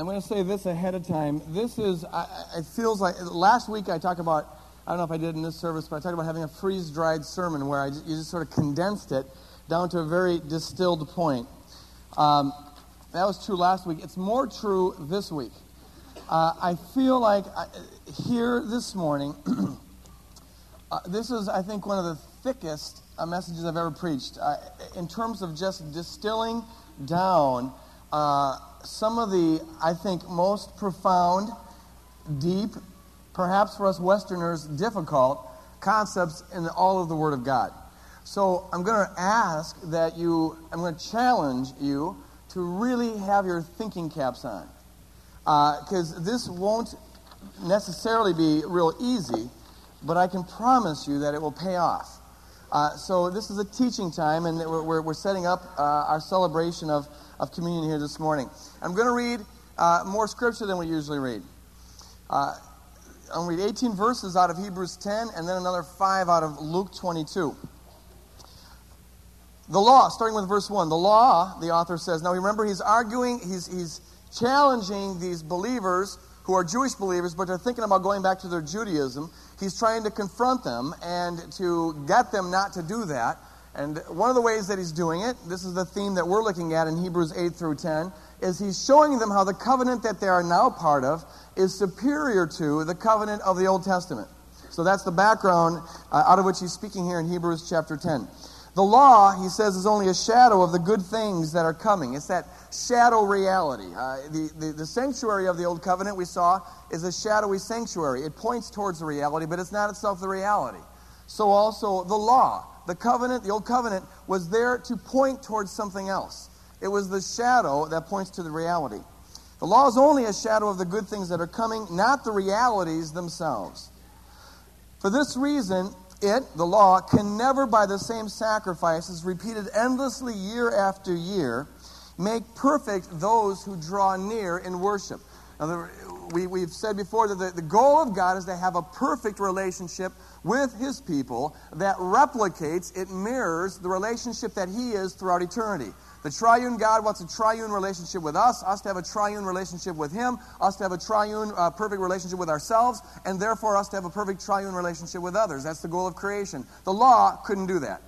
I'm going to say this ahead of time. This is, I, it feels like, last week I talked about, I don't know if I did in this service, but I talked about having a freeze dried sermon where I you just sort of condensed it down to a very distilled point. Um, that was true last week. It's more true this week. Uh, I feel like I, here this morning, uh, this is, I think, one of the thickest uh, messages I've ever preached uh, in terms of just distilling down uh, some of the, I think, most profound, deep, perhaps for us Westerners, difficult concepts in all of the Word of God. So I'm going to ask that you, I'm going to challenge you to really have your thinking caps on. Because uh, this won't necessarily be real easy, but I can promise you that it will pay off. Uh, so this is a teaching time, and we're, we're setting up uh, our celebration of, of communion here this morning. I'm going to read uh, more scripture than we usually read. Uh, I'll read 18 verses out of Hebrews 10, and then another five out of Luke 22. The law, starting with verse 1. The law, the author says. Now remember, he's arguing, he's, he's challenging these believers who are Jewish believers, but they're thinking about going back to their Judaism. He's trying to confront them and to get them not to do that. And one of the ways that he's doing it, this is the theme that we're looking at in Hebrews 8 through 10, is he's showing them how the covenant that they are now part of is superior to the covenant of the Old Testament. So that's the background uh, out of which he's speaking here in Hebrews chapter 10. The law, he says, is only a shadow of the good things that are coming. It's that shadow reality. Uh, the, the, the, sanctuary of the Old Covenant we saw is a shadowy sanctuary. It points towards the reality, but it's not itself the reality. So also the law, the covenant, the Old Covenant, was there to point towards something else. It was the shadow that points to the reality. The law is only a shadow of the good things that are coming, not the realities themselves. For this reason, it, the law, can never, by the same sacrifices repeated endlessly year after year, make perfect those who draw near in worship. Now, we, we've said before that the, the goal of God is to have a perfect relationship with His people that replicates, it mirrors the relationship that He is throughout eternity. The triune God wants a triune relationship with us, us to have a triune relationship with Him, us to have a triune, uh, perfect relationship with ourselves, and therefore us to have a perfect triune relationship with others. That's the goal of creation. The law couldn't do that,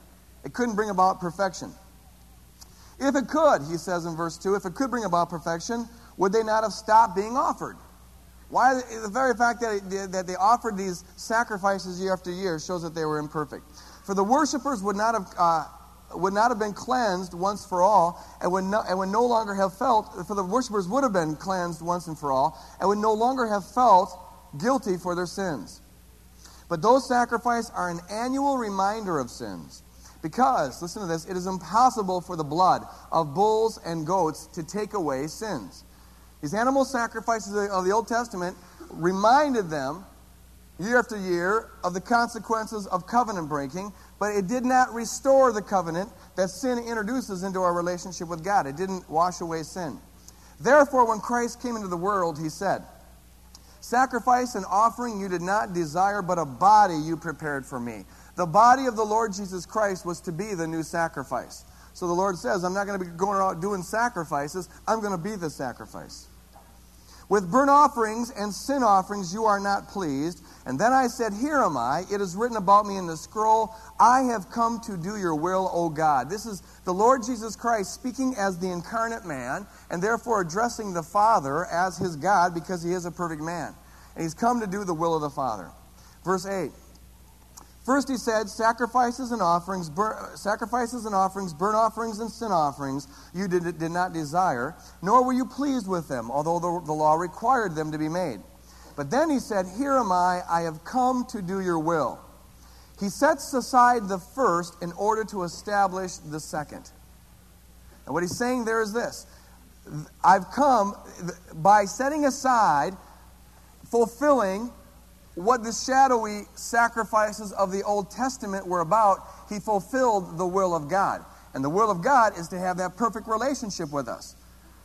it couldn't bring about perfection. If it could, he says in verse 2, if it could bring about perfection, would they not have stopped being offered? Why, the very fact that, it, that they offered these sacrifices year after year shows that they were imperfect. For the worshippers would not have, uh, would not have been cleansed once for all, and would, no, and would no longer have felt, for the worshippers would have been cleansed once and for all, and would no longer have felt guilty for their sins. But those sacrifices are an annual reminder of sins because, listen to this, it is impossible for the blood of bulls and goats to take away sins. These animal sacrifices of the Old Testament reminded them year after year of the consequences of covenant breaking, but it did not restore the covenant that sin introduces into our relationship with God. It didn't wash away sin. Therefore, when Christ came into the world, he said, Sacrifice and offering you did not desire, but a body you prepared for me. The body of the Lord Jesus Christ was to be the new sacrifice. So the Lord says, I'm not going to be going out doing sacrifices, I'm going to be the sacrifice. With burnt offerings and sin offerings you are not pleased. And then I said, Here am I. It is written about me in the scroll. I have come to do your will, O God. This is the Lord Jesus Christ speaking as the incarnate man, and therefore addressing the Father as his God because he is a perfect man. And he's come to do the will of the Father. Verse 8. First, he said, sacrifices and offerings, sacrifices and offerings, burnt offerings and sin offerings, you did, did not desire, nor were you pleased with them, although the, the law required them to be made. But then he said, Here am I, I have come to do your will. He sets aside the first in order to establish the second. And what he's saying there is this I've come by setting aside, fulfilling what the shadowy sacrifices of the Old Testament were about, he fulfilled the will of God. And the will of God is to have that perfect relationship with us.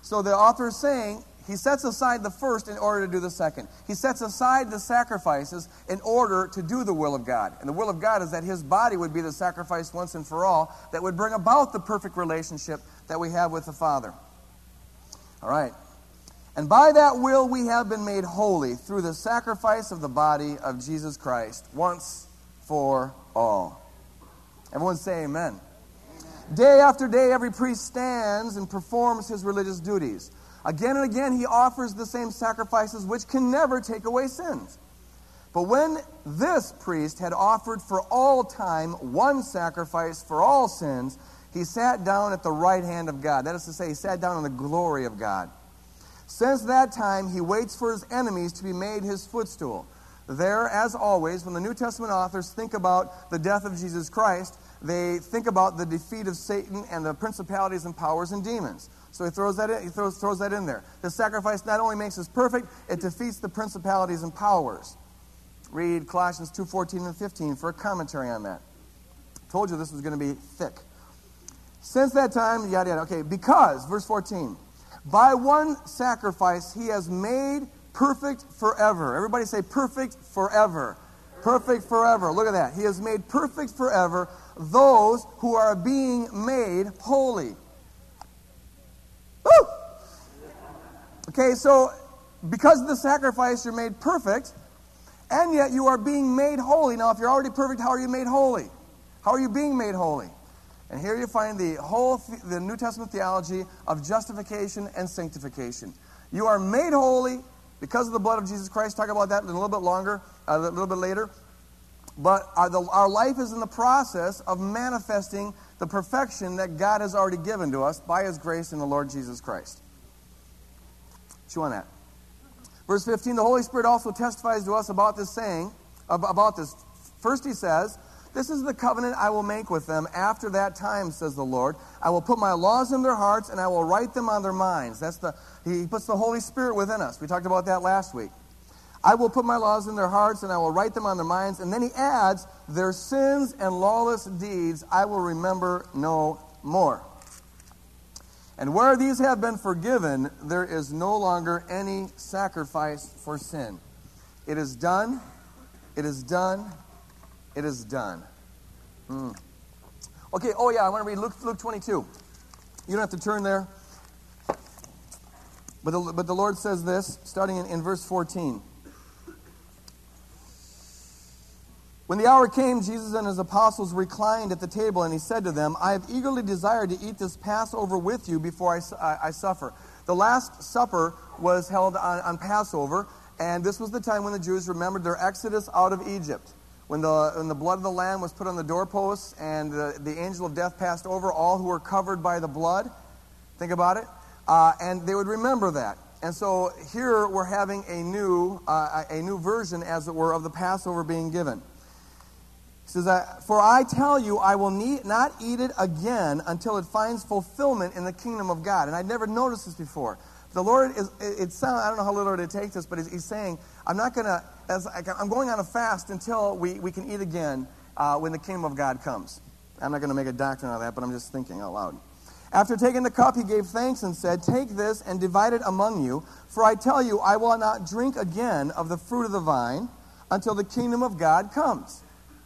So the author is saying he sets aside the first in order to do the second. He sets aside the sacrifices in order to do the will of God. And the will of God is that his body would be the sacrifice once and for all that would bring about the perfect relationship that we have with the Father. All right. And by that will we have been made holy through the sacrifice of the body of Jesus Christ once for all. Everyone say amen. Day after day, every priest stands and performs his religious duties. Again and again, he offers the same sacrifices which can never take away sins. But when this priest had offered for all time one sacrifice for all sins, he sat down at the right hand of God. That is to say, he sat down in the glory of God. Since that time, he waits for his enemies to be made his footstool. There, as always, when the New Testament authors think about the death of Jesus Christ, they think about the defeat of Satan and the principalities and powers and demons. So he throws that in, he throws, throws that in there. The sacrifice not only makes us perfect, it defeats the principalities and powers. Read Colossians 2:14 and 15 for a commentary on that. Told you this was going to be thick. Since that time, yada yada. Okay, because verse 14, by one sacrifice he has made perfect forever. Everybody say perfect forever. Perfect forever. Look at that. He has made perfect forever those who are being made holy. Woo! Okay, so because of the sacrifice, you're made perfect, and yet you are being made holy. Now, if you're already perfect, how are you made holy? How are you being made holy? And here you find the whole the New Testament theology of justification and sanctification. You are made holy because of the blood of Jesus Christ. Talk about that in a little bit longer, a little bit later. But our, the, our life is in the process of manifesting the perfection that God has already given to us by His grace in the Lord Jesus Christ. Chew on that. Verse 15 The Holy Spirit also testifies to us about this saying, about this. First, He says, This is the covenant I will make with them after that time, says the Lord. I will put my laws in their hearts and I will write them on their minds. That's the, He puts the Holy Spirit within us. We talked about that last week. I will put my laws in their hearts and I will write them on their minds. And then he adds, Their sins and lawless deeds I will remember no more. And where these have been forgiven, there is no longer any sacrifice for sin. It is done. It is done. It is done. Mm. Okay, oh yeah, I want to read Luke, Luke 22. You don't have to turn there. But the, but the Lord says this, starting in, in verse 14. When the hour came, Jesus and his apostles reclined at the table, and he said to them, I have eagerly desired to eat this Passover with you before I, I, I suffer. The Last Supper was held on, on Passover, and this was the time when the Jews remembered their exodus out of Egypt. When the, when the blood of the Lamb was put on the doorposts and the, the angel of death passed over all who were covered by the blood. Think about it. Uh, and they would remember that. And so here we're having a new, uh, a new version, as it were, of the Passover being given. He says, For I tell you, I will need, not eat it again until it finds fulfillment in the kingdom of God. And I'd never noticed this before. The Lord is, it, it I don't know how little it takes this, but he's, he's saying, I'm not going to, I'm going on a fast until we, we can eat again uh, when the kingdom of God comes. I'm not going to make a doctrine out of that, but I'm just thinking out loud. After taking the cup, he gave thanks and said, Take this and divide it among you, for I tell you, I will not drink again of the fruit of the vine until the kingdom of God comes.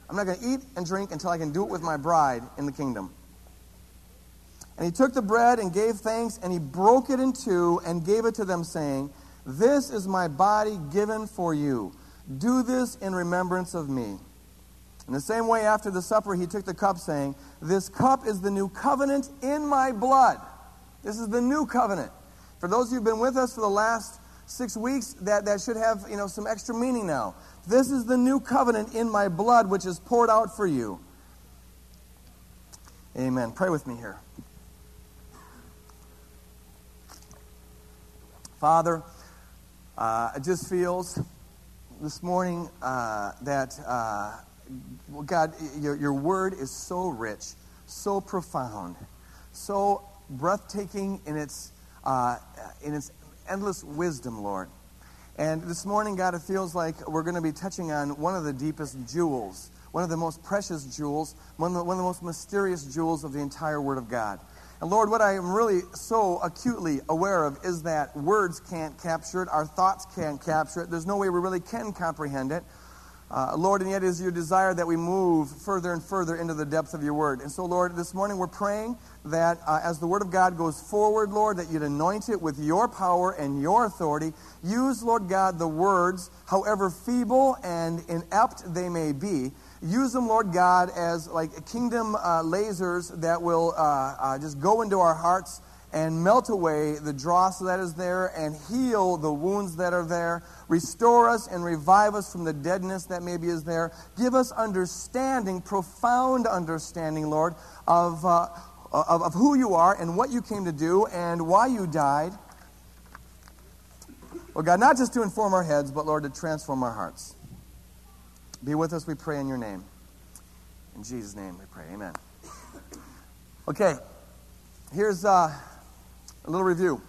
I'm not going to eat and drink until I can do it with my bride in the kingdom. And he took the bread and gave thanks, and he broke it in two and gave it to them, saying, This is my body given for you. Do this in remembrance of me. In the same way, after the supper, he took the cup, saying, This cup is the new covenant in my blood. This is the new covenant. For those who've been with us for the last six weeks, that, that should have you know, some extra meaning now. This is the new covenant in my blood, which is poured out for you. Amen. Pray with me here. Father, uh, it just feels this morning uh, that, uh, God, your, your word is so rich, so profound, so breathtaking in its, uh, in its endless wisdom, Lord. And this morning, God, it feels like we're going to be touching on one of the deepest jewels, one of the most precious jewels, one of the, one of the most mysterious jewels of the entire Word of God. And Lord, what I am really so acutely aware of is that words can't capture it, our thoughts can't capture it. There's no way we really can comprehend it. Uh, Lord, and yet it is your desire that we move further and further into the depth of your word. And so, Lord, this morning we're praying that uh, as the word of God goes forward, Lord, that you'd anoint it with your power and your authority. Use, Lord God, the words, however feeble and inept they may be. Use them, Lord God, as like kingdom uh, lasers that will uh, uh, just go into our hearts and melt away the dross that is there and heal the wounds that are there. Restore us and revive us from the deadness that maybe is there. Give us understanding, profound understanding, Lord, of, uh, of, of who you are and what you came to do and why you died. Lord God, not just to inform our heads, but Lord, to transform our hearts. Be with us, we pray in your name. In Jesus' name we pray. Amen. Okay, here's. Uh, a little review.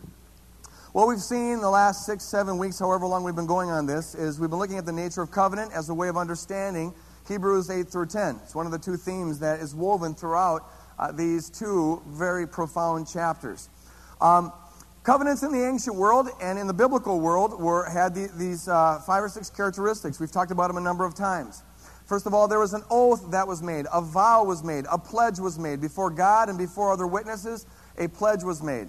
What we've seen the last six, seven weeks, however long we've been going on this, is we've been looking at the nature of covenant as a way of understanding Hebrews 8 through 10. It's one of the two themes that is woven throughout uh, these two very profound chapters. Um, covenants in the ancient world and in the biblical world were, had the, these uh, five or six characteristics. We've talked about them a number of times. First of all, there was an oath that was made, a vow was made, a pledge was made. Before God and before other witnesses, a pledge was made.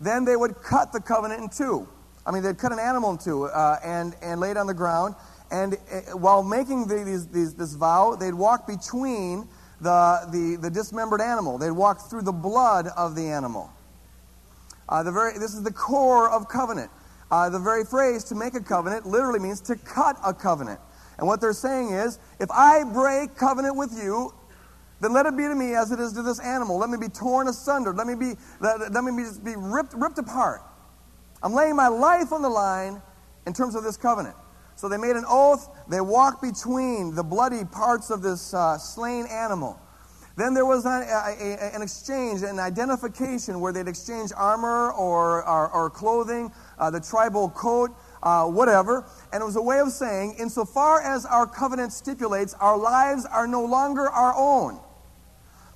Then they would cut the covenant in two. I mean, they'd cut an animal in two uh, and, and lay it on the ground. And uh, while making the, these, these, this vow, they'd walk between the, the, the, dismembered animal. They'd walk through the blood of the animal. Uh, the very, this is the core of covenant. Uh, the very phrase to make a covenant literally means to cut a covenant. And what they're saying is, if I break covenant with you, then let it be to me as it is to this animal. Let me be torn asunder. Let me be, let, let me be, be ripped, ripped apart. I'm laying my life on the line in terms of this covenant. So they made an oath. They walked between the bloody parts of this uh, slain animal. Then there was an, a, a, an, exchange, an identification where they'd exchange armor or, or, or clothing, uh, the tribal coat, uh, whatever. And it was a way of saying, insofar as our covenant stipulates, our lives are no longer our own.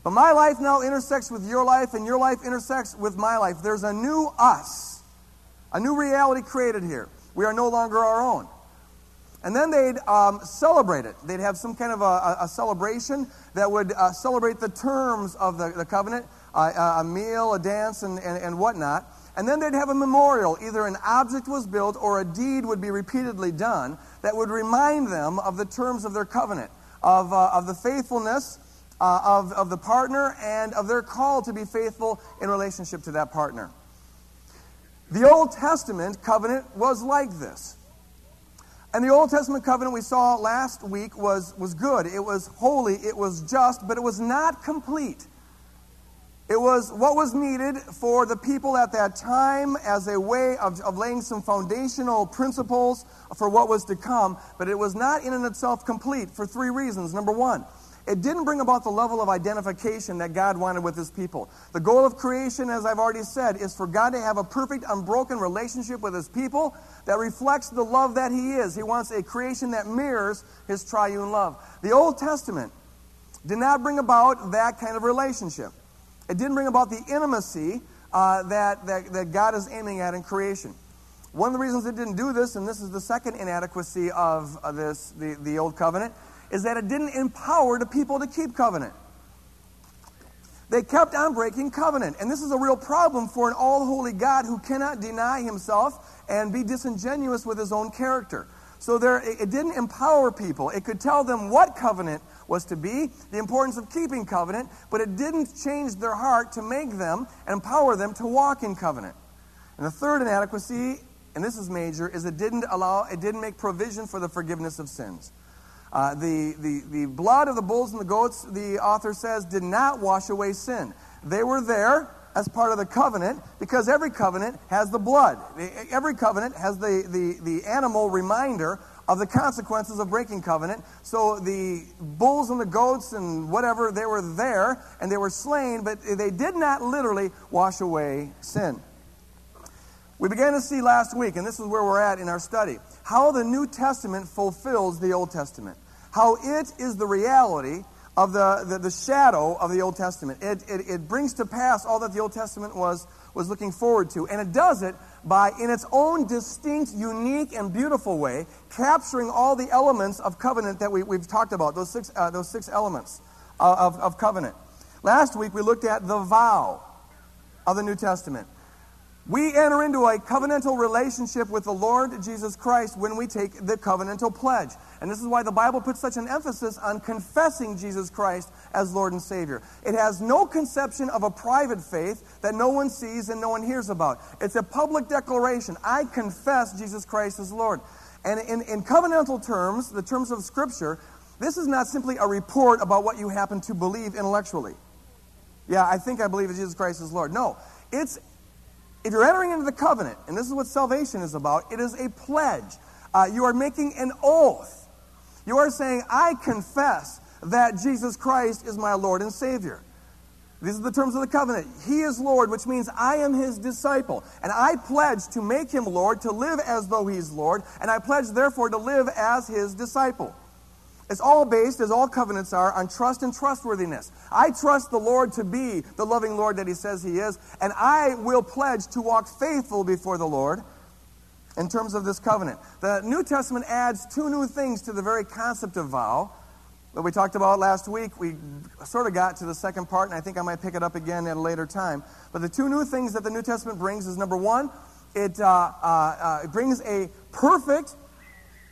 But my life now intersects with your life, and your life intersects with my life. There's a new us, a new reality created here. We are no longer our own. And then they'd um, celebrate it. They'd have some kind of a, a celebration that would uh, celebrate the terms of the, the covenant uh, a meal, a dance, and, and, and whatnot. And then they'd have a memorial. Either an object was built or a deed would be repeatedly done that would remind them of the terms of their covenant, of, uh, of the faithfulness uh, of, of the partner and of their call to be faithful in relationship to that partner. The Old Testament covenant was like this. And the Old Testament covenant we saw last week was, was good. It was holy. It was just, but it was not complete. It was what was needed for the people at that time as a way of, of laying some foundational principles for what was to come, but it was not in and itself complete for three reasons. Number one, it didn't bring about the level of identification that God wanted with his people. The goal of creation, as I've already said, is for God to have a perfect, unbroken relationship with his people that reflects the love that he is. He wants a creation that mirrors his triune love. The Old Testament did not bring about that kind of relationship. It didn't bring about the intimacy uh, that, that, that God is aiming at in creation. One of the reasons it didn't do this, and this is the second inadequacy of uh, this, the, the Old Covenant, is that it didn't empower the people to keep covenant. They kept on breaking covenant. And this is a real problem for an all holy God who cannot deny himself and be disingenuous with his own character. So there, it didn't empower people. It could tell them what covenant was to be, the importance of keeping covenant, but it didn't change their heart to make them and empower them to walk in covenant. And the third inadequacy, and this is major, is it didn't allow, it didn't make provision for the forgiveness of sins. Uh, the, the, the blood of the bulls and the goats, the author says, did not wash away sin. They were there as part of the covenant because every covenant has the blood. Every covenant has the, the, the animal reminder of the consequences of breaking covenant. So the bulls and the goats and whatever, they were there and they were slain, but they did not literally wash away sin. We began to see last week, and this is where we're at in our study, how the New Testament fulfills the Old Testament how it is the reality of the, the, the shadow of the Old Testament. It, it, it brings to pass all that the Old Testament was, was looking forward to. And it does it by, in its own distinct, unique, and beautiful way, capturing all the elements of covenant that we, we've talked about, those six, uh, those six elements of, of covenant. Last week we looked at the vow of the New Testament. We enter into a covenantal relationship with the Lord Jesus Christ when we take the covenantal pledge. And this is why the Bible puts such an emphasis on confessing Jesus Christ as Lord and Savior. It has no conception of a private faith that no one sees and no one hears about. It's a public declaration. I confess Jesus Christ as Lord. And in, in covenantal terms, the terms of Scripture, this is not simply a report about what you happen to believe intellectually. Yeah, I think I believe that Jesus Christ is Lord. No, it's if you're entering into the covenant, and this is what salvation is about, it is a pledge. Uh, you are making an oath. You are saying, I confess that Jesus Christ is my Lord and Savior. These are the terms of the covenant. He is Lord, which means I am his disciple. And I pledge to make him Lord, to live as though he's Lord, and I pledge, therefore, to live as his disciple. It's all based, as all covenants are, on trust and trustworthiness. I trust the Lord to be the loving Lord that He says He is, and I will pledge to walk faithful before the Lord in terms of this covenant. The New Testament adds two new things to the very concept of vow that we talked about last week. We sort of got to the second part, and I think I might pick it up again at a later time. But the two new things that the New Testament brings is number one, it, uh, uh, uh, it brings a perfect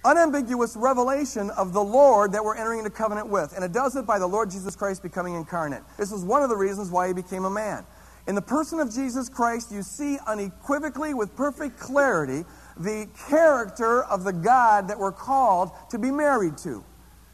unambiguous revelation of the Lord that we're entering into covenant with. And it does it by the Lord Jesus Christ becoming incarnate. This is one of the reasons why he became a man. In the person of Jesus Christ, you see unequivocally, with perfect clarity, the character of the God that we're called to be married to.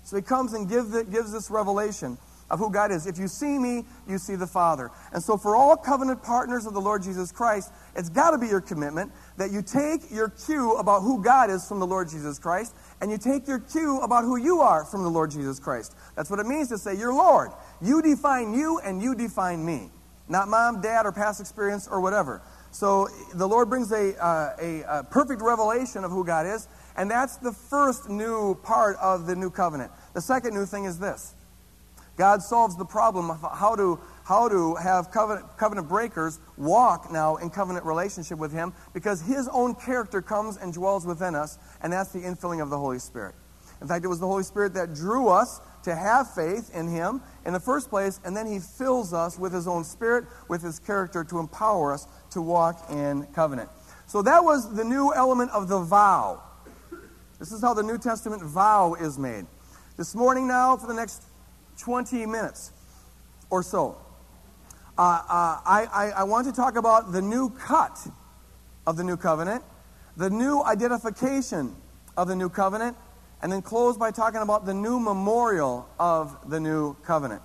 So he comes and give the, gives this revelation of who God is. If you see me, you see the Father. And so, for all covenant partners of the Lord Jesus Christ, it's got to be your commitment that you take your cue about who God is from the Lord Jesus Christ, and you take your cue about who you are from the Lord Jesus Christ. That's what it means to say, You're Lord. You define you, and you define me. Not mom, dad, or past experience, or whatever. So the Lord brings a, uh, a, a perfect revelation of who God is, and that's the first new part of the new covenant. The second new thing is this God solves the problem of how to how to have covenant, covenant breakers walk now in covenant relationship with Him because His own character comes and dwells within us, and that's the infilling of the Holy Spirit. In fact, it was the Holy Spirit that drew us to have faith in Him in the first place, and then He fills us with His own Spirit, with His character to empower us to walk in covenant. So that was the new element of the vow. This is how the New Testament vow is made. This morning, now, for the next 20 minutes or so, uh, uh, I, I, I want to talk about the new cut of the new covenant, the new identification of the new covenant, and then close by talking about the new memorial of the new covenant.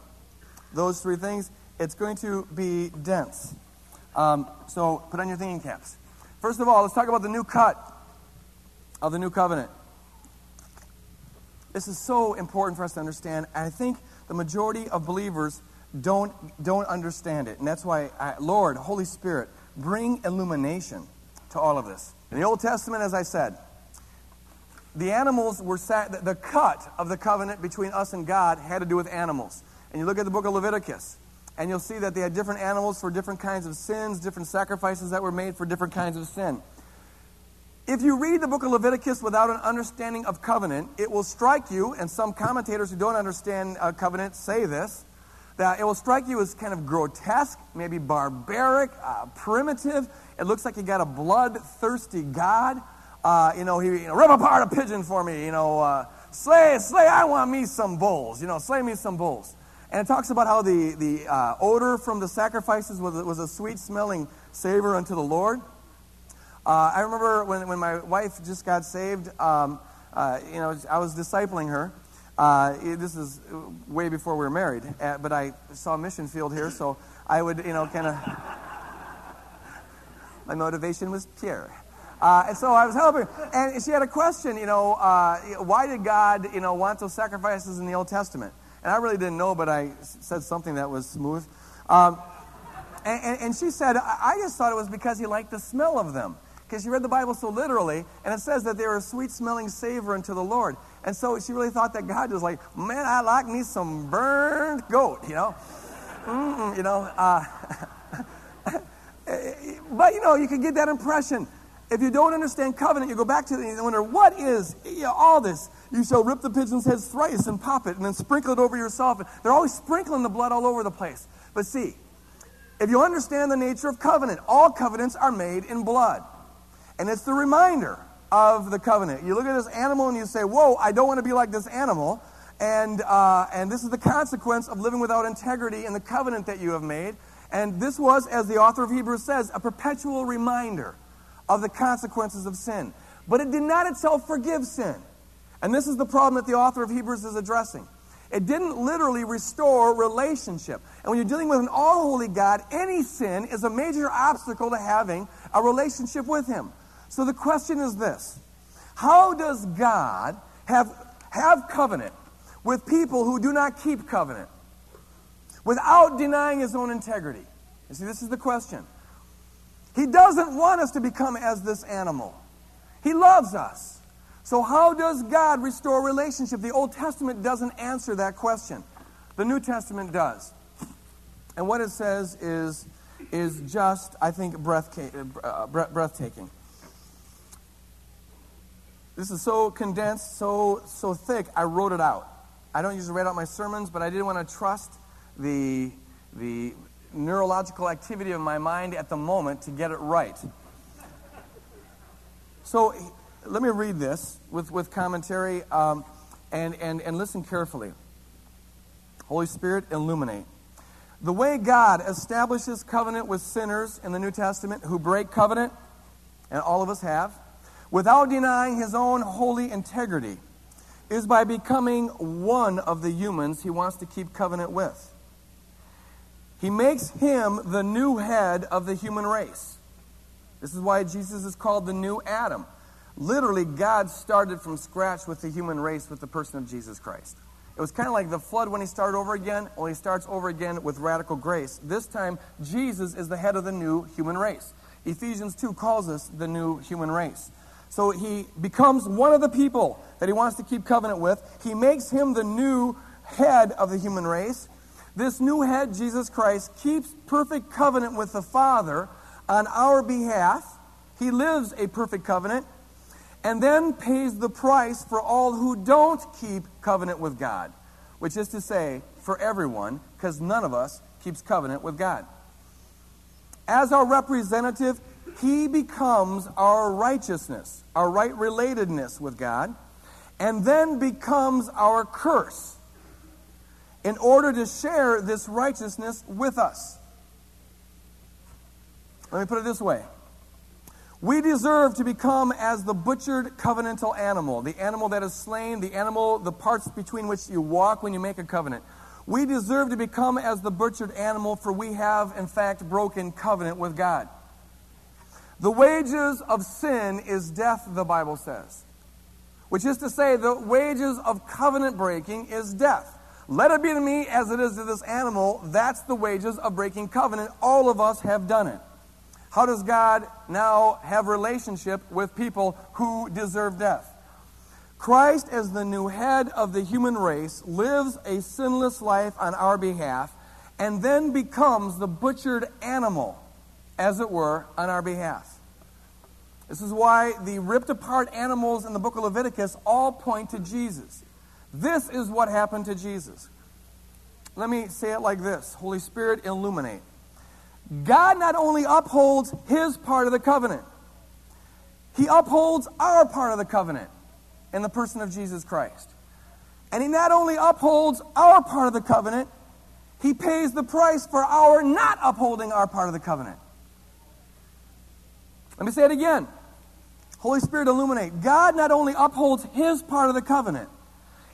Those three things, it's going to be dense. Um, so put on your thinking caps. First of all, let's talk about the new cut of the new covenant. This is so important for us to understand. And I think the majority of believers don't, don't understand it. And that's why, I, Lord, Holy Spirit, bring illumination to all of this. In the Old Testament, as I said, the animals were sat, the cut of the covenant between us and God had to do with animals. And you look at the book of Leviticus, and you'll see that they had different animals for different kinds of sins, different sacrifices that were made for different kinds of sin. If you read the book of Leviticus without an understanding of covenant, it will strike you, and some commentators who don't understand uh, covenant say this, that it will strike you as kind of grotesque, maybe barbaric, uh, primitive. It looks like you got a bloodthirsty God. Uh, you know, he you know, rip apart a pigeon for me. You know, uh, slay, slay. I want me some bulls. You know, slay me some bulls. And it talks about how the the uh, odor from the sacrifices was was a sweet smelling savor unto the Lord. Uh, I remember when when my wife just got saved. Um, uh, you know, I was discipling her. Uh, this is way before we were married, uh, but I saw mission field here, so I would, you know, kind of. my motivation was pure. Uh, and so I was helping. And she had a question, you know, uh, why did God, you know, want those sacrifices in the Old Testament? And I really didn't know, but I said something that was smooth. Um, and, and she said, I just thought it was because he liked the smell of them. Because she read the Bible so literally, and it says that they were a sweet smelling savor unto the Lord. And so she really thought that God was like, man, I like me some burned goat, you know? Mm-mm, you know, uh, but you know, you can get that impression. if you don't understand covenant, you go back to it and wonder, what is you know, all this? You shall rip the pigeon's head thrice and pop it and then sprinkle it over yourself. They're always sprinkling the blood all over the place. But see, if you understand the nature of covenant, all covenants are made in blood. And it's the reminder of the covenant. You look at this animal and you say, Whoa, I don't want to be like this animal. And, uh, and this is the consequence of living without integrity in the covenant that you have made. And this was, as the author of Hebrews says, a perpetual reminder of the consequences of sin. But it did not itself forgive sin. And this is the problem that the author of Hebrews is addressing. It didn't literally restore relationship. And when you're dealing with an all holy God, any sin is a major obstacle to having a relationship with Him. So the question is this How does God have, have covenant with people who do not keep covenant without denying His own integrity? You see, this is the question. He doesn't want us to become as this animal. He loves us. So, how does God restore relationship? The Old Testament doesn't answer that question, the New Testament does. And what it says is, is just, I think, uh, breathtaking. This is so condensed, so, so thick, I wrote it out. I don't usually write out my sermons, but I didn't want to trust the, the neurological activity of my mind at the moment to get it right. So let me read this with, with commentary um, and, and, and listen carefully. Holy Spirit, illuminate. The way God establishes covenant with sinners in the New Testament who break covenant, and all of us have, without denying his own holy integrity, is by becoming one of the humans he wants to keep covenant with. He makes him the new head of the human race. This is why Jesus is called the new Adam. Literally, God started from scratch with the human race with the person of Jesus Christ. It was kind of like the flood when he started over again, only he starts over again with radical grace. This time, Jesus is the head of the new human race. Ephesians 2 calls us the new human race. So he becomes one of the people that he wants to keep covenant with. He makes him the new head of the human race. This new head, Jesus Christ, keeps perfect covenant with the Father on our behalf. He lives a perfect covenant and then pays the price for all who don't keep covenant with God, which is to say, for everyone, because none of us keeps covenant with God. As our representative, he becomes our righteousness, our right relatedness with God, and then becomes our curse in order to share this righteousness with us. Let me put it this way. We deserve to become as the butchered covenantal animal, the animal that is slain, the animal, the parts between which you walk when you make a covenant. We deserve to become as the butchered animal, for we have, in fact, broken covenant with God. The wages of sin is death, the Bible says. Which is to say, the wages of covenant breaking is death. Let it be to me as it is to this animal. That's the wages of breaking covenant. All of us have done it. How does God now have relationship with people who deserve death? Christ, as the new head of the human race, lives a sinless life on our behalf and then becomes the butchered animal, as it were, on our behalf. This is why the ripped apart animals in the book of Leviticus all point to Jesus. This is what happened to Jesus. Let me say it like this Holy Spirit, illuminate. God not only upholds his part of the covenant, he upholds our part of the covenant in the person of Jesus Christ. And he not only upholds our part of the covenant, he pays the price for our not upholding our part of the covenant. Let me say it again. Holy Spirit, illuminate. God not only upholds his part of the covenant,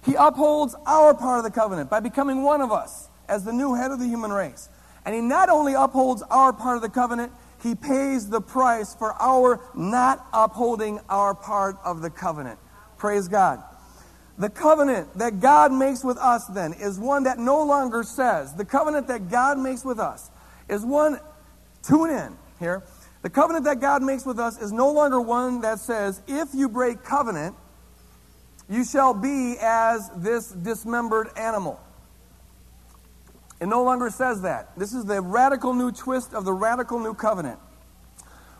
he upholds our part of the covenant by becoming one of us as the new head of the human race. And He not only upholds our part of the covenant, He pays the price for our not upholding our part of the covenant. Praise God. The covenant that God makes with us then is one that no longer says, the covenant that God makes with us is one, tune in here. The covenant that God makes with us is no longer one that says, if you break covenant, you shall be as this dismembered animal. It no longer says that. This is the radical new twist of the radical new covenant.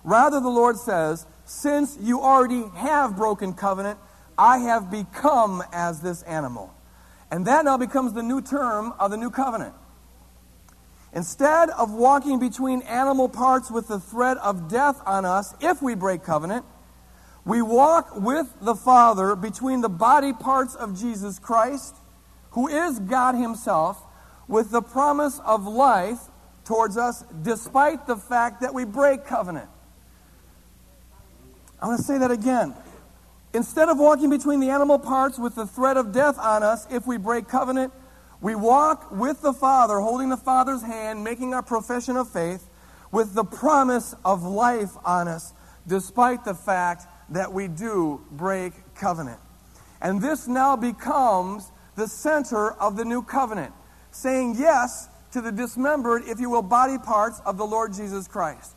Rather, the Lord says, since you already have broken covenant, I have become as this animal. And that now becomes the new term of the new covenant. Instead of walking between animal parts with the threat of death on us if we break covenant, we walk with the Father between the body parts of Jesus Christ, who is God Himself, with the promise of life towards us despite the fact that we break covenant. I want to say that again. Instead of walking between the animal parts with the threat of death on us if we break covenant, we walk with the Father, holding the Father's hand, making our profession of faith, with the promise of life on us, despite the fact that we do break covenant. And this now becomes the center of the new covenant, saying yes to the dismembered, if you will, body parts of the Lord Jesus Christ.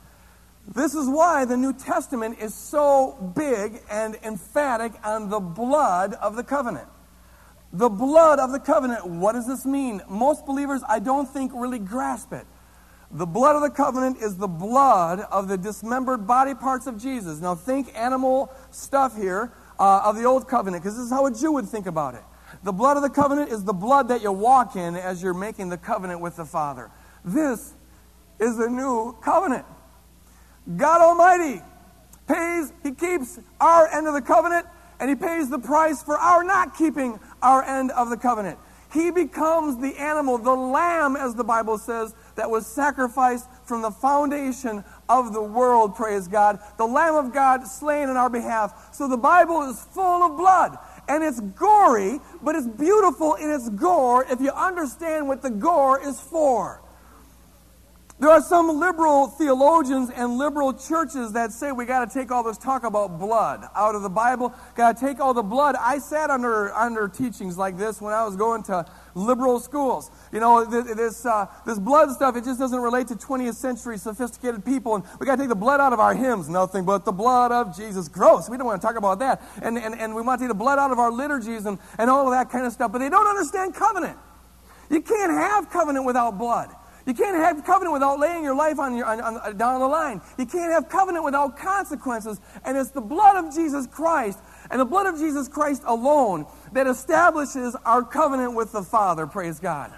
This is why the New Testament is so big and emphatic on the blood of the covenant. The blood of the covenant. What does this mean? Most believers, I don't think, really grasp it. The blood of the covenant is the blood of the dismembered body parts of Jesus. Now, think animal stuff here uh, of the old covenant, because this is how a Jew would think about it. The blood of the covenant is the blood that you walk in as you're making the covenant with the Father. This is the new covenant. God Almighty pays, He keeps our end of the covenant, and He pays the price for our not keeping our end of the covenant. He becomes the animal, the lamb, as the Bible says, that was sacrificed from the foundation of the world, praise God. The Lamb of God slain in our behalf. So the Bible is full of blood. And it's gory, but it's beautiful in its gore if you understand what the gore is for. There are some liberal theologians and liberal churches that say we got to take all this talk about blood out of the Bible. Got to take all the blood. I sat under under teachings like this when I was going to liberal schools. You know, this uh, this blood stuff it just doesn't relate to 20th century sophisticated people, and we got to take the blood out of our hymns. Nothing but the blood of Jesus. Gross. We don't want to talk about that. And and, and we want to take the blood out of our liturgies and and all of that kind of stuff. But they don't understand covenant. You can't have covenant without blood. You can't have covenant without laying your life on your, on, on, down the line. You can't have covenant without consequences. And it's the blood of Jesus Christ and the blood of Jesus Christ alone that establishes our covenant with the Father. Praise God.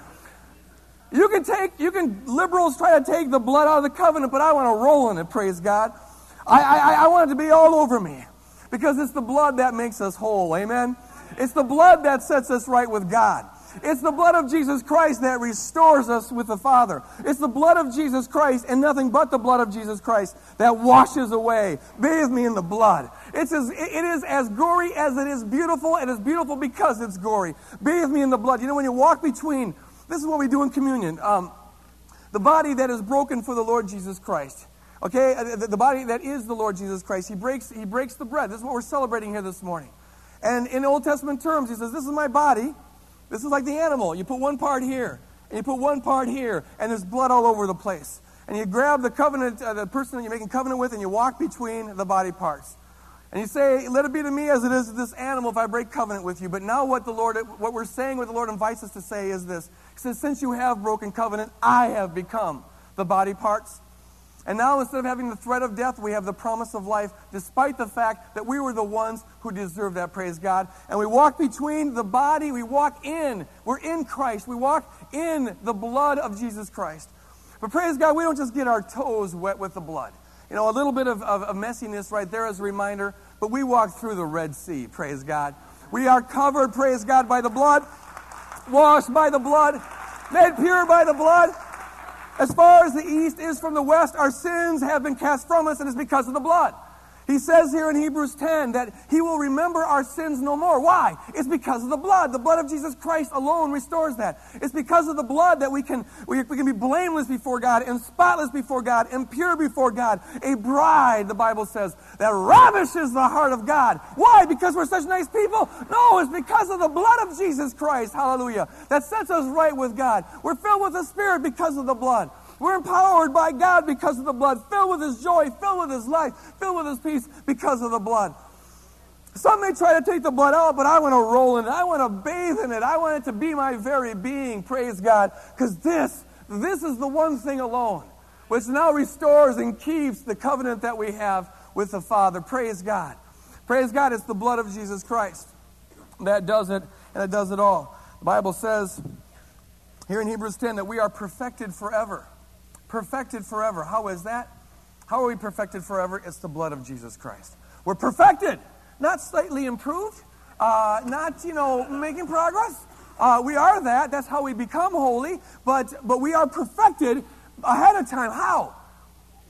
You can take, you can, liberals try to take the blood out of the covenant, but I want to roll in it, praise God. I, I, I want it to be all over me because it's the blood that makes us whole. Amen. It's the blood that sets us right with God. It's the blood of Jesus Christ that restores us with the Father. It's the blood of Jesus Christ and nothing but the blood of Jesus Christ that washes away. Bathe me in the blood. It's as, it is as gory as it is beautiful, and it's beautiful because it's gory. Bathe me in the blood. You know, when you walk between, this is what we do in communion. Um, the body that is broken for the Lord Jesus Christ. Okay, uh, the body that is the Lord Jesus Christ. He breaks, he breaks the bread. This is what we're celebrating here this morning. And in Old Testament terms, he says, This is my body this is like the animal. You put one part here, and you put one part here, and there's blood all over the place. And you grab the covenant, uh, the person that you're making covenant with, and you walk between the body parts. And you say, Let it be to me as it is to this animal if I break covenant with you. But now, what the Lord, what we're saying, what the Lord invites us to say is this He says, Since you have broken covenant, I have become the body parts. And now, instead of having the threat of death, we have the promise of life, despite the fact that we were the ones who deserve that, praise God. And we walk between the body, we walk in. We're in Christ. We walk in the blood of Jesus Christ. But praise God, we don't just get our toes wet with the blood. You know, a little bit of, of, of messiness right there as a reminder, but we walk through the Red Sea, praise God. We are covered, praise God, by the blood, washed by the blood, made pure by the blood. As far as the east is from the west, our sins have been cast from us, and it's because of the blood. He says here in Hebrews 10 that he will remember our sins no more. Why? It's because of the blood. The blood of Jesus Christ alone restores that. It's because of the blood that we can, we, we can be blameless before God and spotless before God and pure before God. A bride, the Bible says, that ravishes the heart of God. Why? Because we're such nice people? No, it's because of the blood of Jesus Christ. Hallelujah. That sets us right with God. We're filled with the Spirit because of the blood. We're empowered by God because of the blood, filled with His joy, filled with His life, filled with His peace because of the blood. Some may try to take the blood out, but I want to roll in it. I want to bathe in it. I want it to be my very being. Praise God. Because this, this is the one thing alone which now restores and keeps the covenant that we have with the Father. Praise God. Praise God, it's the blood of Jesus Christ that does it, and it does it all. The Bible says here in Hebrews 10 that we are perfected forever. Perfected forever. How is that? How are we perfected forever? It's the blood of Jesus Christ. We're perfected, not slightly improved, uh, not, you know, making progress. Uh, we are that. That's how we become holy. But, but we are perfected ahead of time. How?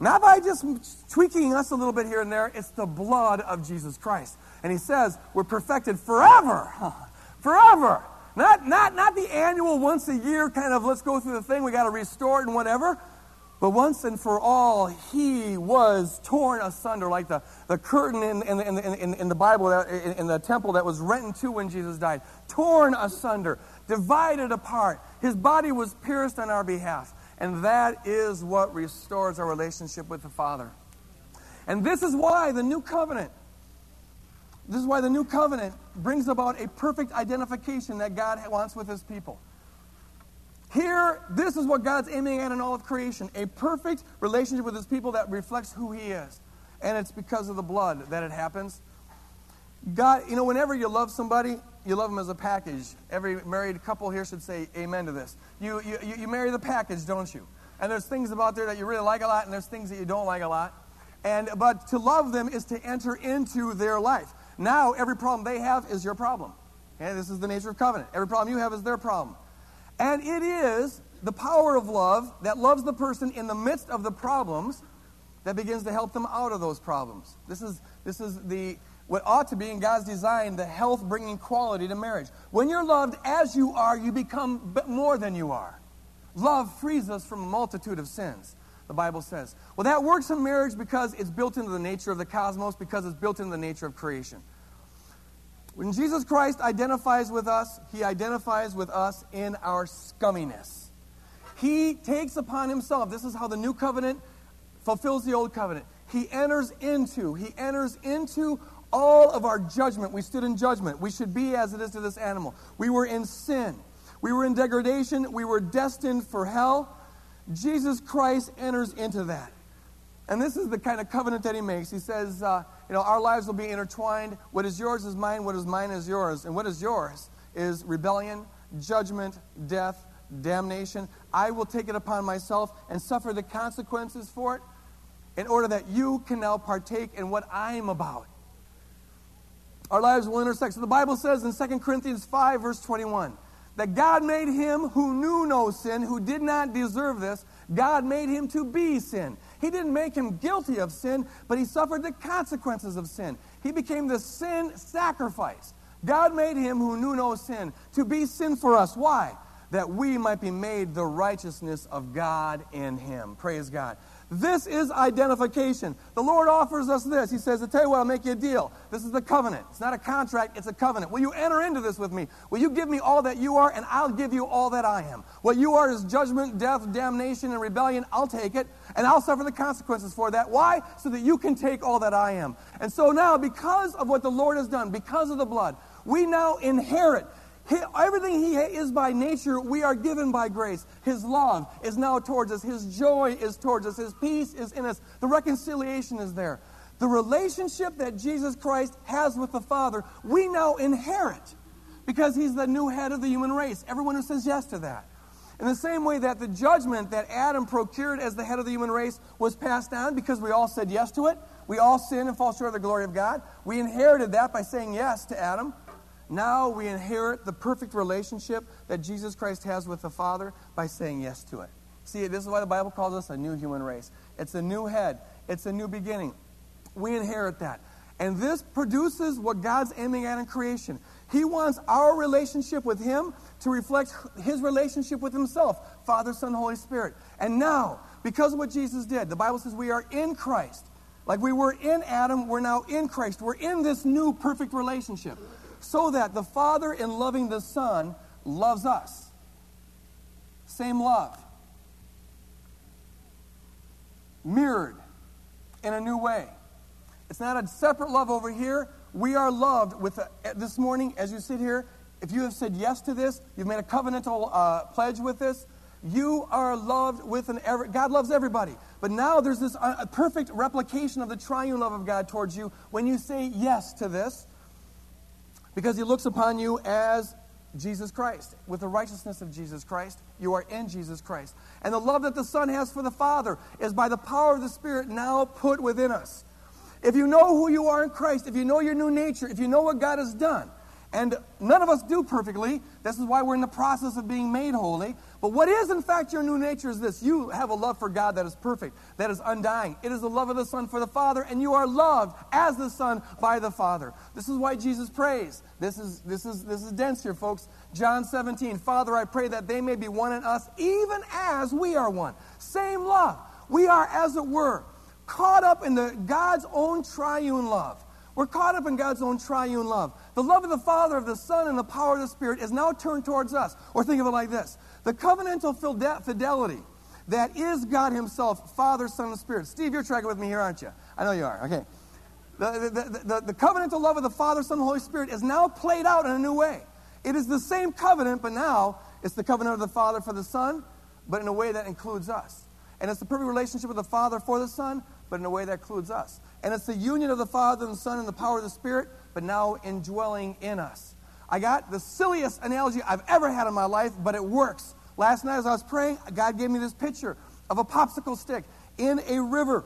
Not by just tweaking us a little bit here and there. It's the blood of Jesus Christ. And he says we're perfected forever. forever. Not, not, not the annual once a year kind of let's go through the thing, we got to restore it and whatever. But once and for all, he was torn asunder, like the, the curtain in, in, in, in, the Bible, in, in the temple that was rent in two when Jesus died. Torn asunder, divided apart. His body was pierced on our behalf. And that is what restores our relationship with the Father. And this is why the new covenant, this is why the new covenant brings about a perfect identification that God wants with his people. Here, this is what God's aiming at in all of creation a perfect relationship with his people that reflects who he is. And it's because of the blood that it happens. God, you know, whenever you love somebody, you love them as a package. Every married couple here should say amen to this. You, you, you marry the package, don't you? And there's things about there that you really like a lot, and there's things that you don't like a lot. And, but to love them is to enter into their life. Now, every problem they have is your problem. Okay? This is the nature of covenant. Every problem you have is their problem. And it is the power of love that loves the person in the midst of the problems that begins to help them out of those problems. This is, this is the, what ought to be in God's design, the health bringing quality to marriage. When you're loved as you are, you become more than you are. Love frees us from a multitude of sins, the Bible says. Well, that works in marriage because it's built into the nature of the cosmos, because it's built into the nature of creation. When Jesus Christ identifies with us, he identifies with us in our scumminess. He takes upon himself, this is how the new covenant fulfills the old covenant. He enters into, he enters into all of our judgment. We stood in judgment. We should be as it is to this animal. We were in sin. We were in degradation. We were destined for hell. Jesus Christ enters into that. And this is the kind of covenant that he makes. He says, uh, you know, our lives will be intertwined. What is yours is mine, what is mine is yours. And what is yours is rebellion, judgment, death, damnation. I will take it upon myself and suffer the consequences for it in order that you can now partake in what I'm about. Our lives will intersect. So the Bible says in 2 Corinthians 5, verse 21, that God made him who knew no sin, who did not deserve this, God made him to be sin he didn't make him guilty of sin, but he suffered the consequences of sin. He became the sin sacrifice. God made him who knew no sin to be sin for us. Why? That we might be made the righteousness of God in him. Praise God. This is identification. The Lord offers us this. He says, I tell you what, I'll make you a deal. This is the covenant. It's not a contract, it's a covenant. Will you enter into this with me? Will you give me all that you are, and I'll give you all that I am? What you are is judgment, death, damnation, and rebellion. I'll take it, and I'll suffer the consequences for that. Why? So that you can take all that I am. And so now, because of what the Lord has done, because of the blood, we now inherit he, everything He is by nature, we are given by grace. His love is now towards us. His joy is towards us. His peace is in us. The reconciliation is there. The relationship that Jesus Christ has with the Father, we now inherit because He's the new head of the human race. Everyone who says yes to that. In the same way that the judgment that Adam procured as the head of the human race was passed down because we all said yes to it, we all sin and fall short of the glory of God. We inherited that by saying yes to Adam. Now we inherit the perfect relationship that Jesus Christ has with the Father by saying yes to it. See, this is why the Bible calls us a new human race. It's a new head, it's a new beginning. We inherit that. And this produces what God's aiming at in creation. He wants our relationship with Him to reflect His relationship with Himself Father, Son, Holy Spirit. And now, because of what Jesus did, the Bible says we are in Christ. Like we were in Adam, we're now in Christ. We're in this new perfect relationship so that the Father, in loving the Son, loves us. Same love. Mirrored in a new way. It's not a separate love over here. We are loved with a, this morning as you sit here. If you have said yes to this, you've made a covenantal uh, pledge with this. You are loved with an. ever. God loves everybody, But now there's this uh, perfect replication of the triune love of God towards you when you say yes to this, because He looks upon you as Jesus Christ. With the righteousness of Jesus Christ, you are in Jesus Christ. And the love that the Son has for the Father is by the power of the Spirit now put within us. If you know who you are in Christ, if you know your new nature, if you know what God has done, and none of us do perfectly. This is why we're in the process of being made holy. But what is, in fact, your new nature is this you have a love for God that is perfect, that is undying. It is the love of the Son for the Father, and you are loved as the Son by the Father. This is why Jesus prays. This is, this is, this is dense here, folks. John 17 Father, I pray that they may be one in us, even as we are one. Same love. We are, as it were, caught up in the God's own triune love. We're caught up in God's own triune love. The love of the Father, of the Son, and the power of the Spirit is now turned towards us. Or think of it like this the covenantal fidelity that is God Himself, Father, Son, and Spirit. Steve, you're tracking with me here, aren't you? I know you are. Okay. The, the, the, the, covenantal love of the Father, Son, and Holy Spirit is now played out in a new way. It is the same covenant, but now it's the covenant of the Father for the Son, but in a way that includes us. And it's the perfect relationship of the Father for the Son, but in a way that includes us. And it's the union of the Father and the Son and the power of the Spirit, but now indwelling in us. I got the silliest analogy I've ever had in my life, but it works. Last night as I was praying, God gave me this picture of a popsicle stick in a river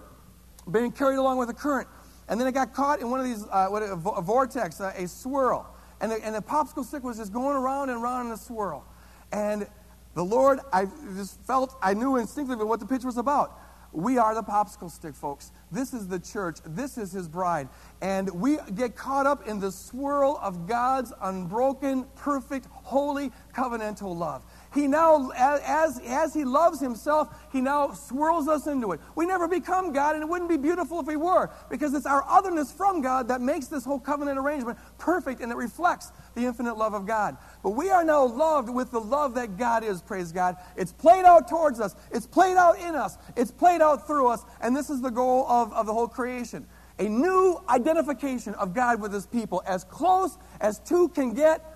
being carried along with a current. And then it got caught in one of these, uh, what, a, vortex, uh, a swirl. And the, and the popsicle stick was just going around and around in a swirl. And the Lord, I just felt, I knew instinctively what the picture was about. We are the popsicle stick, folks. This is the church. This is his bride. And we get caught up in the swirl of God's unbroken, perfect, holy, covenantal love. He now, as, as he loves himself, he now swirls us into it. We never become God, and it wouldn't be beautiful if we were, because it's our otherness from God that makes this whole covenant arrangement perfect and it reflects the infinite love of God. But we are now loved with the love that God is, praise God. It's played out towards us, it's played out in us, it's played out through us, and this is the goal of, of the whole creation. A new identification of God with his people, as close as two can get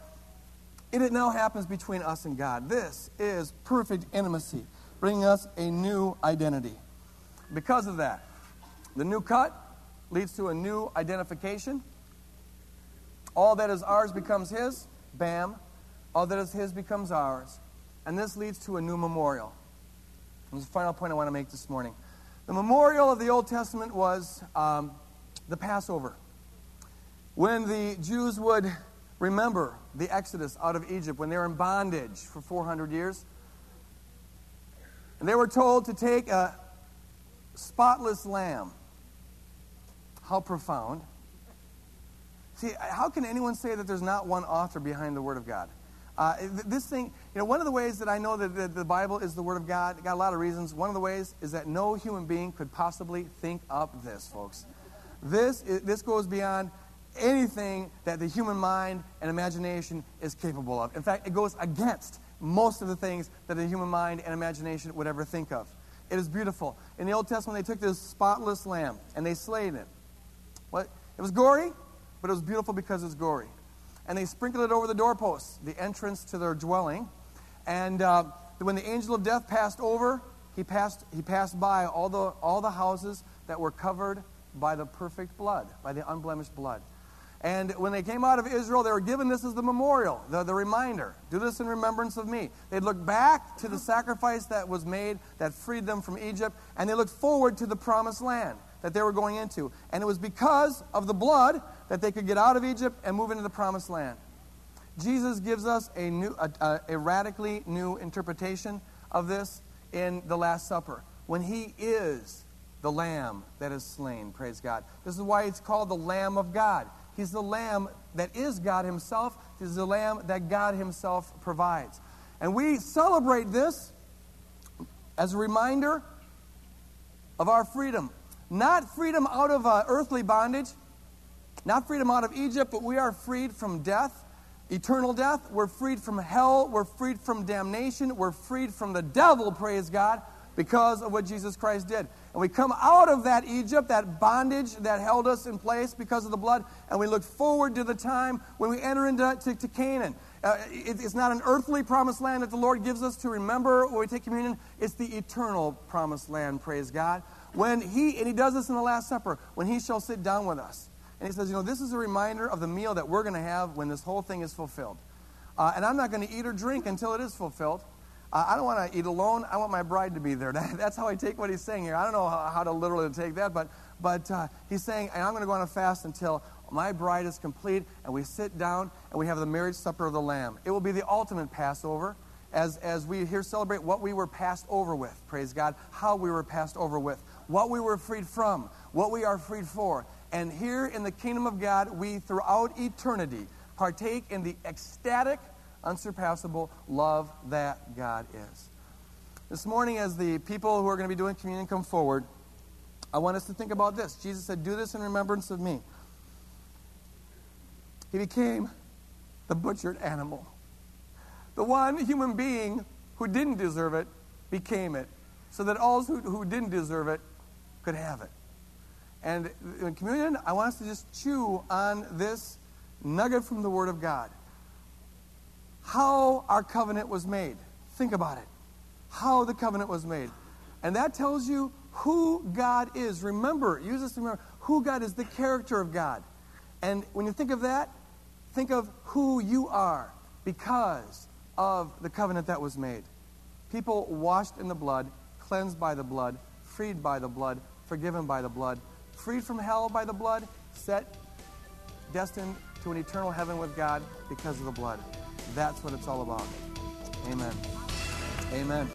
and it now happens between us and God. This is perfect intimacy, bringing us a new identity. Because of that, the new cut leads to a new identification. All that is ours becomes His. Bam. All that is His becomes ours. And this leads to a new memorial. And this is the final point I want to make this morning. The memorial of the Old Testament was um, the Passover. When the Jews would Remember the Exodus out of Egypt when they were in bondage for 400 years. And they were told to take a spotless lamb. How profound. See, how can anyone say that there's not one author behind the Word of God? Uh, this thing, you know, one of the ways that I know that the, the Bible is the Word of God, got a lot of reasons. One of the ways is that no human being could possibly think up this, folks. This, this goes beyond anything that the human mind and imagination is capable of. In fact, it goes against most of the things that the human mind and imagination would ever think of. It is beautiful. In the Old Testament, they took this spotless lamb and they slayed it. What? It was gory, but it was beautiful because it's gory. And they sprinkled it over the doorposts, the entrance to their dwelling. And uh, when the angel of death passed over, he passed, he passed by all the, all the houses that were covered by the perfect blood, by the unblemished blood. And when they came out of Israel, they were given this as the memorial, the, the reminder. Do this in remembrance of me. They looked back to the sacrifice that was made that freed them from Egypt, and they looked forward to the promised land that they were going into. And it was because of the blood that they could get out of Egypt and move into the promised land. Jesus gives us a, new, a, a, radically new interpretation of this in the Last Supper when he is the lamb that is slain. Praise God. This is why it's called the Lamb of God. He's the lamb that is God Himself. He's the lamb that God Himself provides. And we celebrate this as a reminder of our freedom. Not freedom out of uh, earthly bondage, not freedom out of Egypt, but we are freed from death, eternal death. We're freed from hell. We're freed from damnation. We're freed from the devil, praise God, because of what Jesus Christ did. And we come out of that Egypt, that bondage that held us in place because of the blood, and we look forward to the time when we enter into to, to Canaan. Uh, it, it's not an earthly promised land that the Lord gives us to remember when we take communion. It's the eternal promised land, praise God. When He, and He does this in the Last Supper, when He shall sit down with us. And He says, you know, this is a reminder of the meal that we're going to have when this whole thing is fulfilled. Uh, and I'm not going to eat or drink until it is fulfilled. Uh, I don't want to eat alone. I want my bride to be there. that's how I take what he's saying here. I don't know how, how to literally take that, but, but uh, he's saying, I'm going to go on a fast until my bride is complete, and we sit down and we have the marriage supper of the Lamb. It will be the ultimate Passover as, as we here celebrate what we were passed over with, praise God, how we were passed over with, what we were freed from, what we are freed for. And here in the kingdom of God, we throughout eternity partake in the ecstatic, unsurpassable love that God is. This morning, as the people who are going to be doing communion come forward, I want us to think about this. Jesus said, Do this in remembrance of me. He became the butchered animal. The one human being who didn't deserve it became it, so that all who, who didn't deserve it could have it. And in communion, I want us to just chew on this nugget from the Word of God. How our covenant was made. Think about it. How the covenant was made. And that tells you who God is. Remember, use this to remember who God is, the character of God. And when you think of that, think of who you are because of the covenant that was made. People washed in the blood, cleansed by the blood, freed by the blood, forgiven by the blood, freed from hell by the blood, set destined to an eternal heaven with God because of the blood. That's what it's all about. Amen. Amen.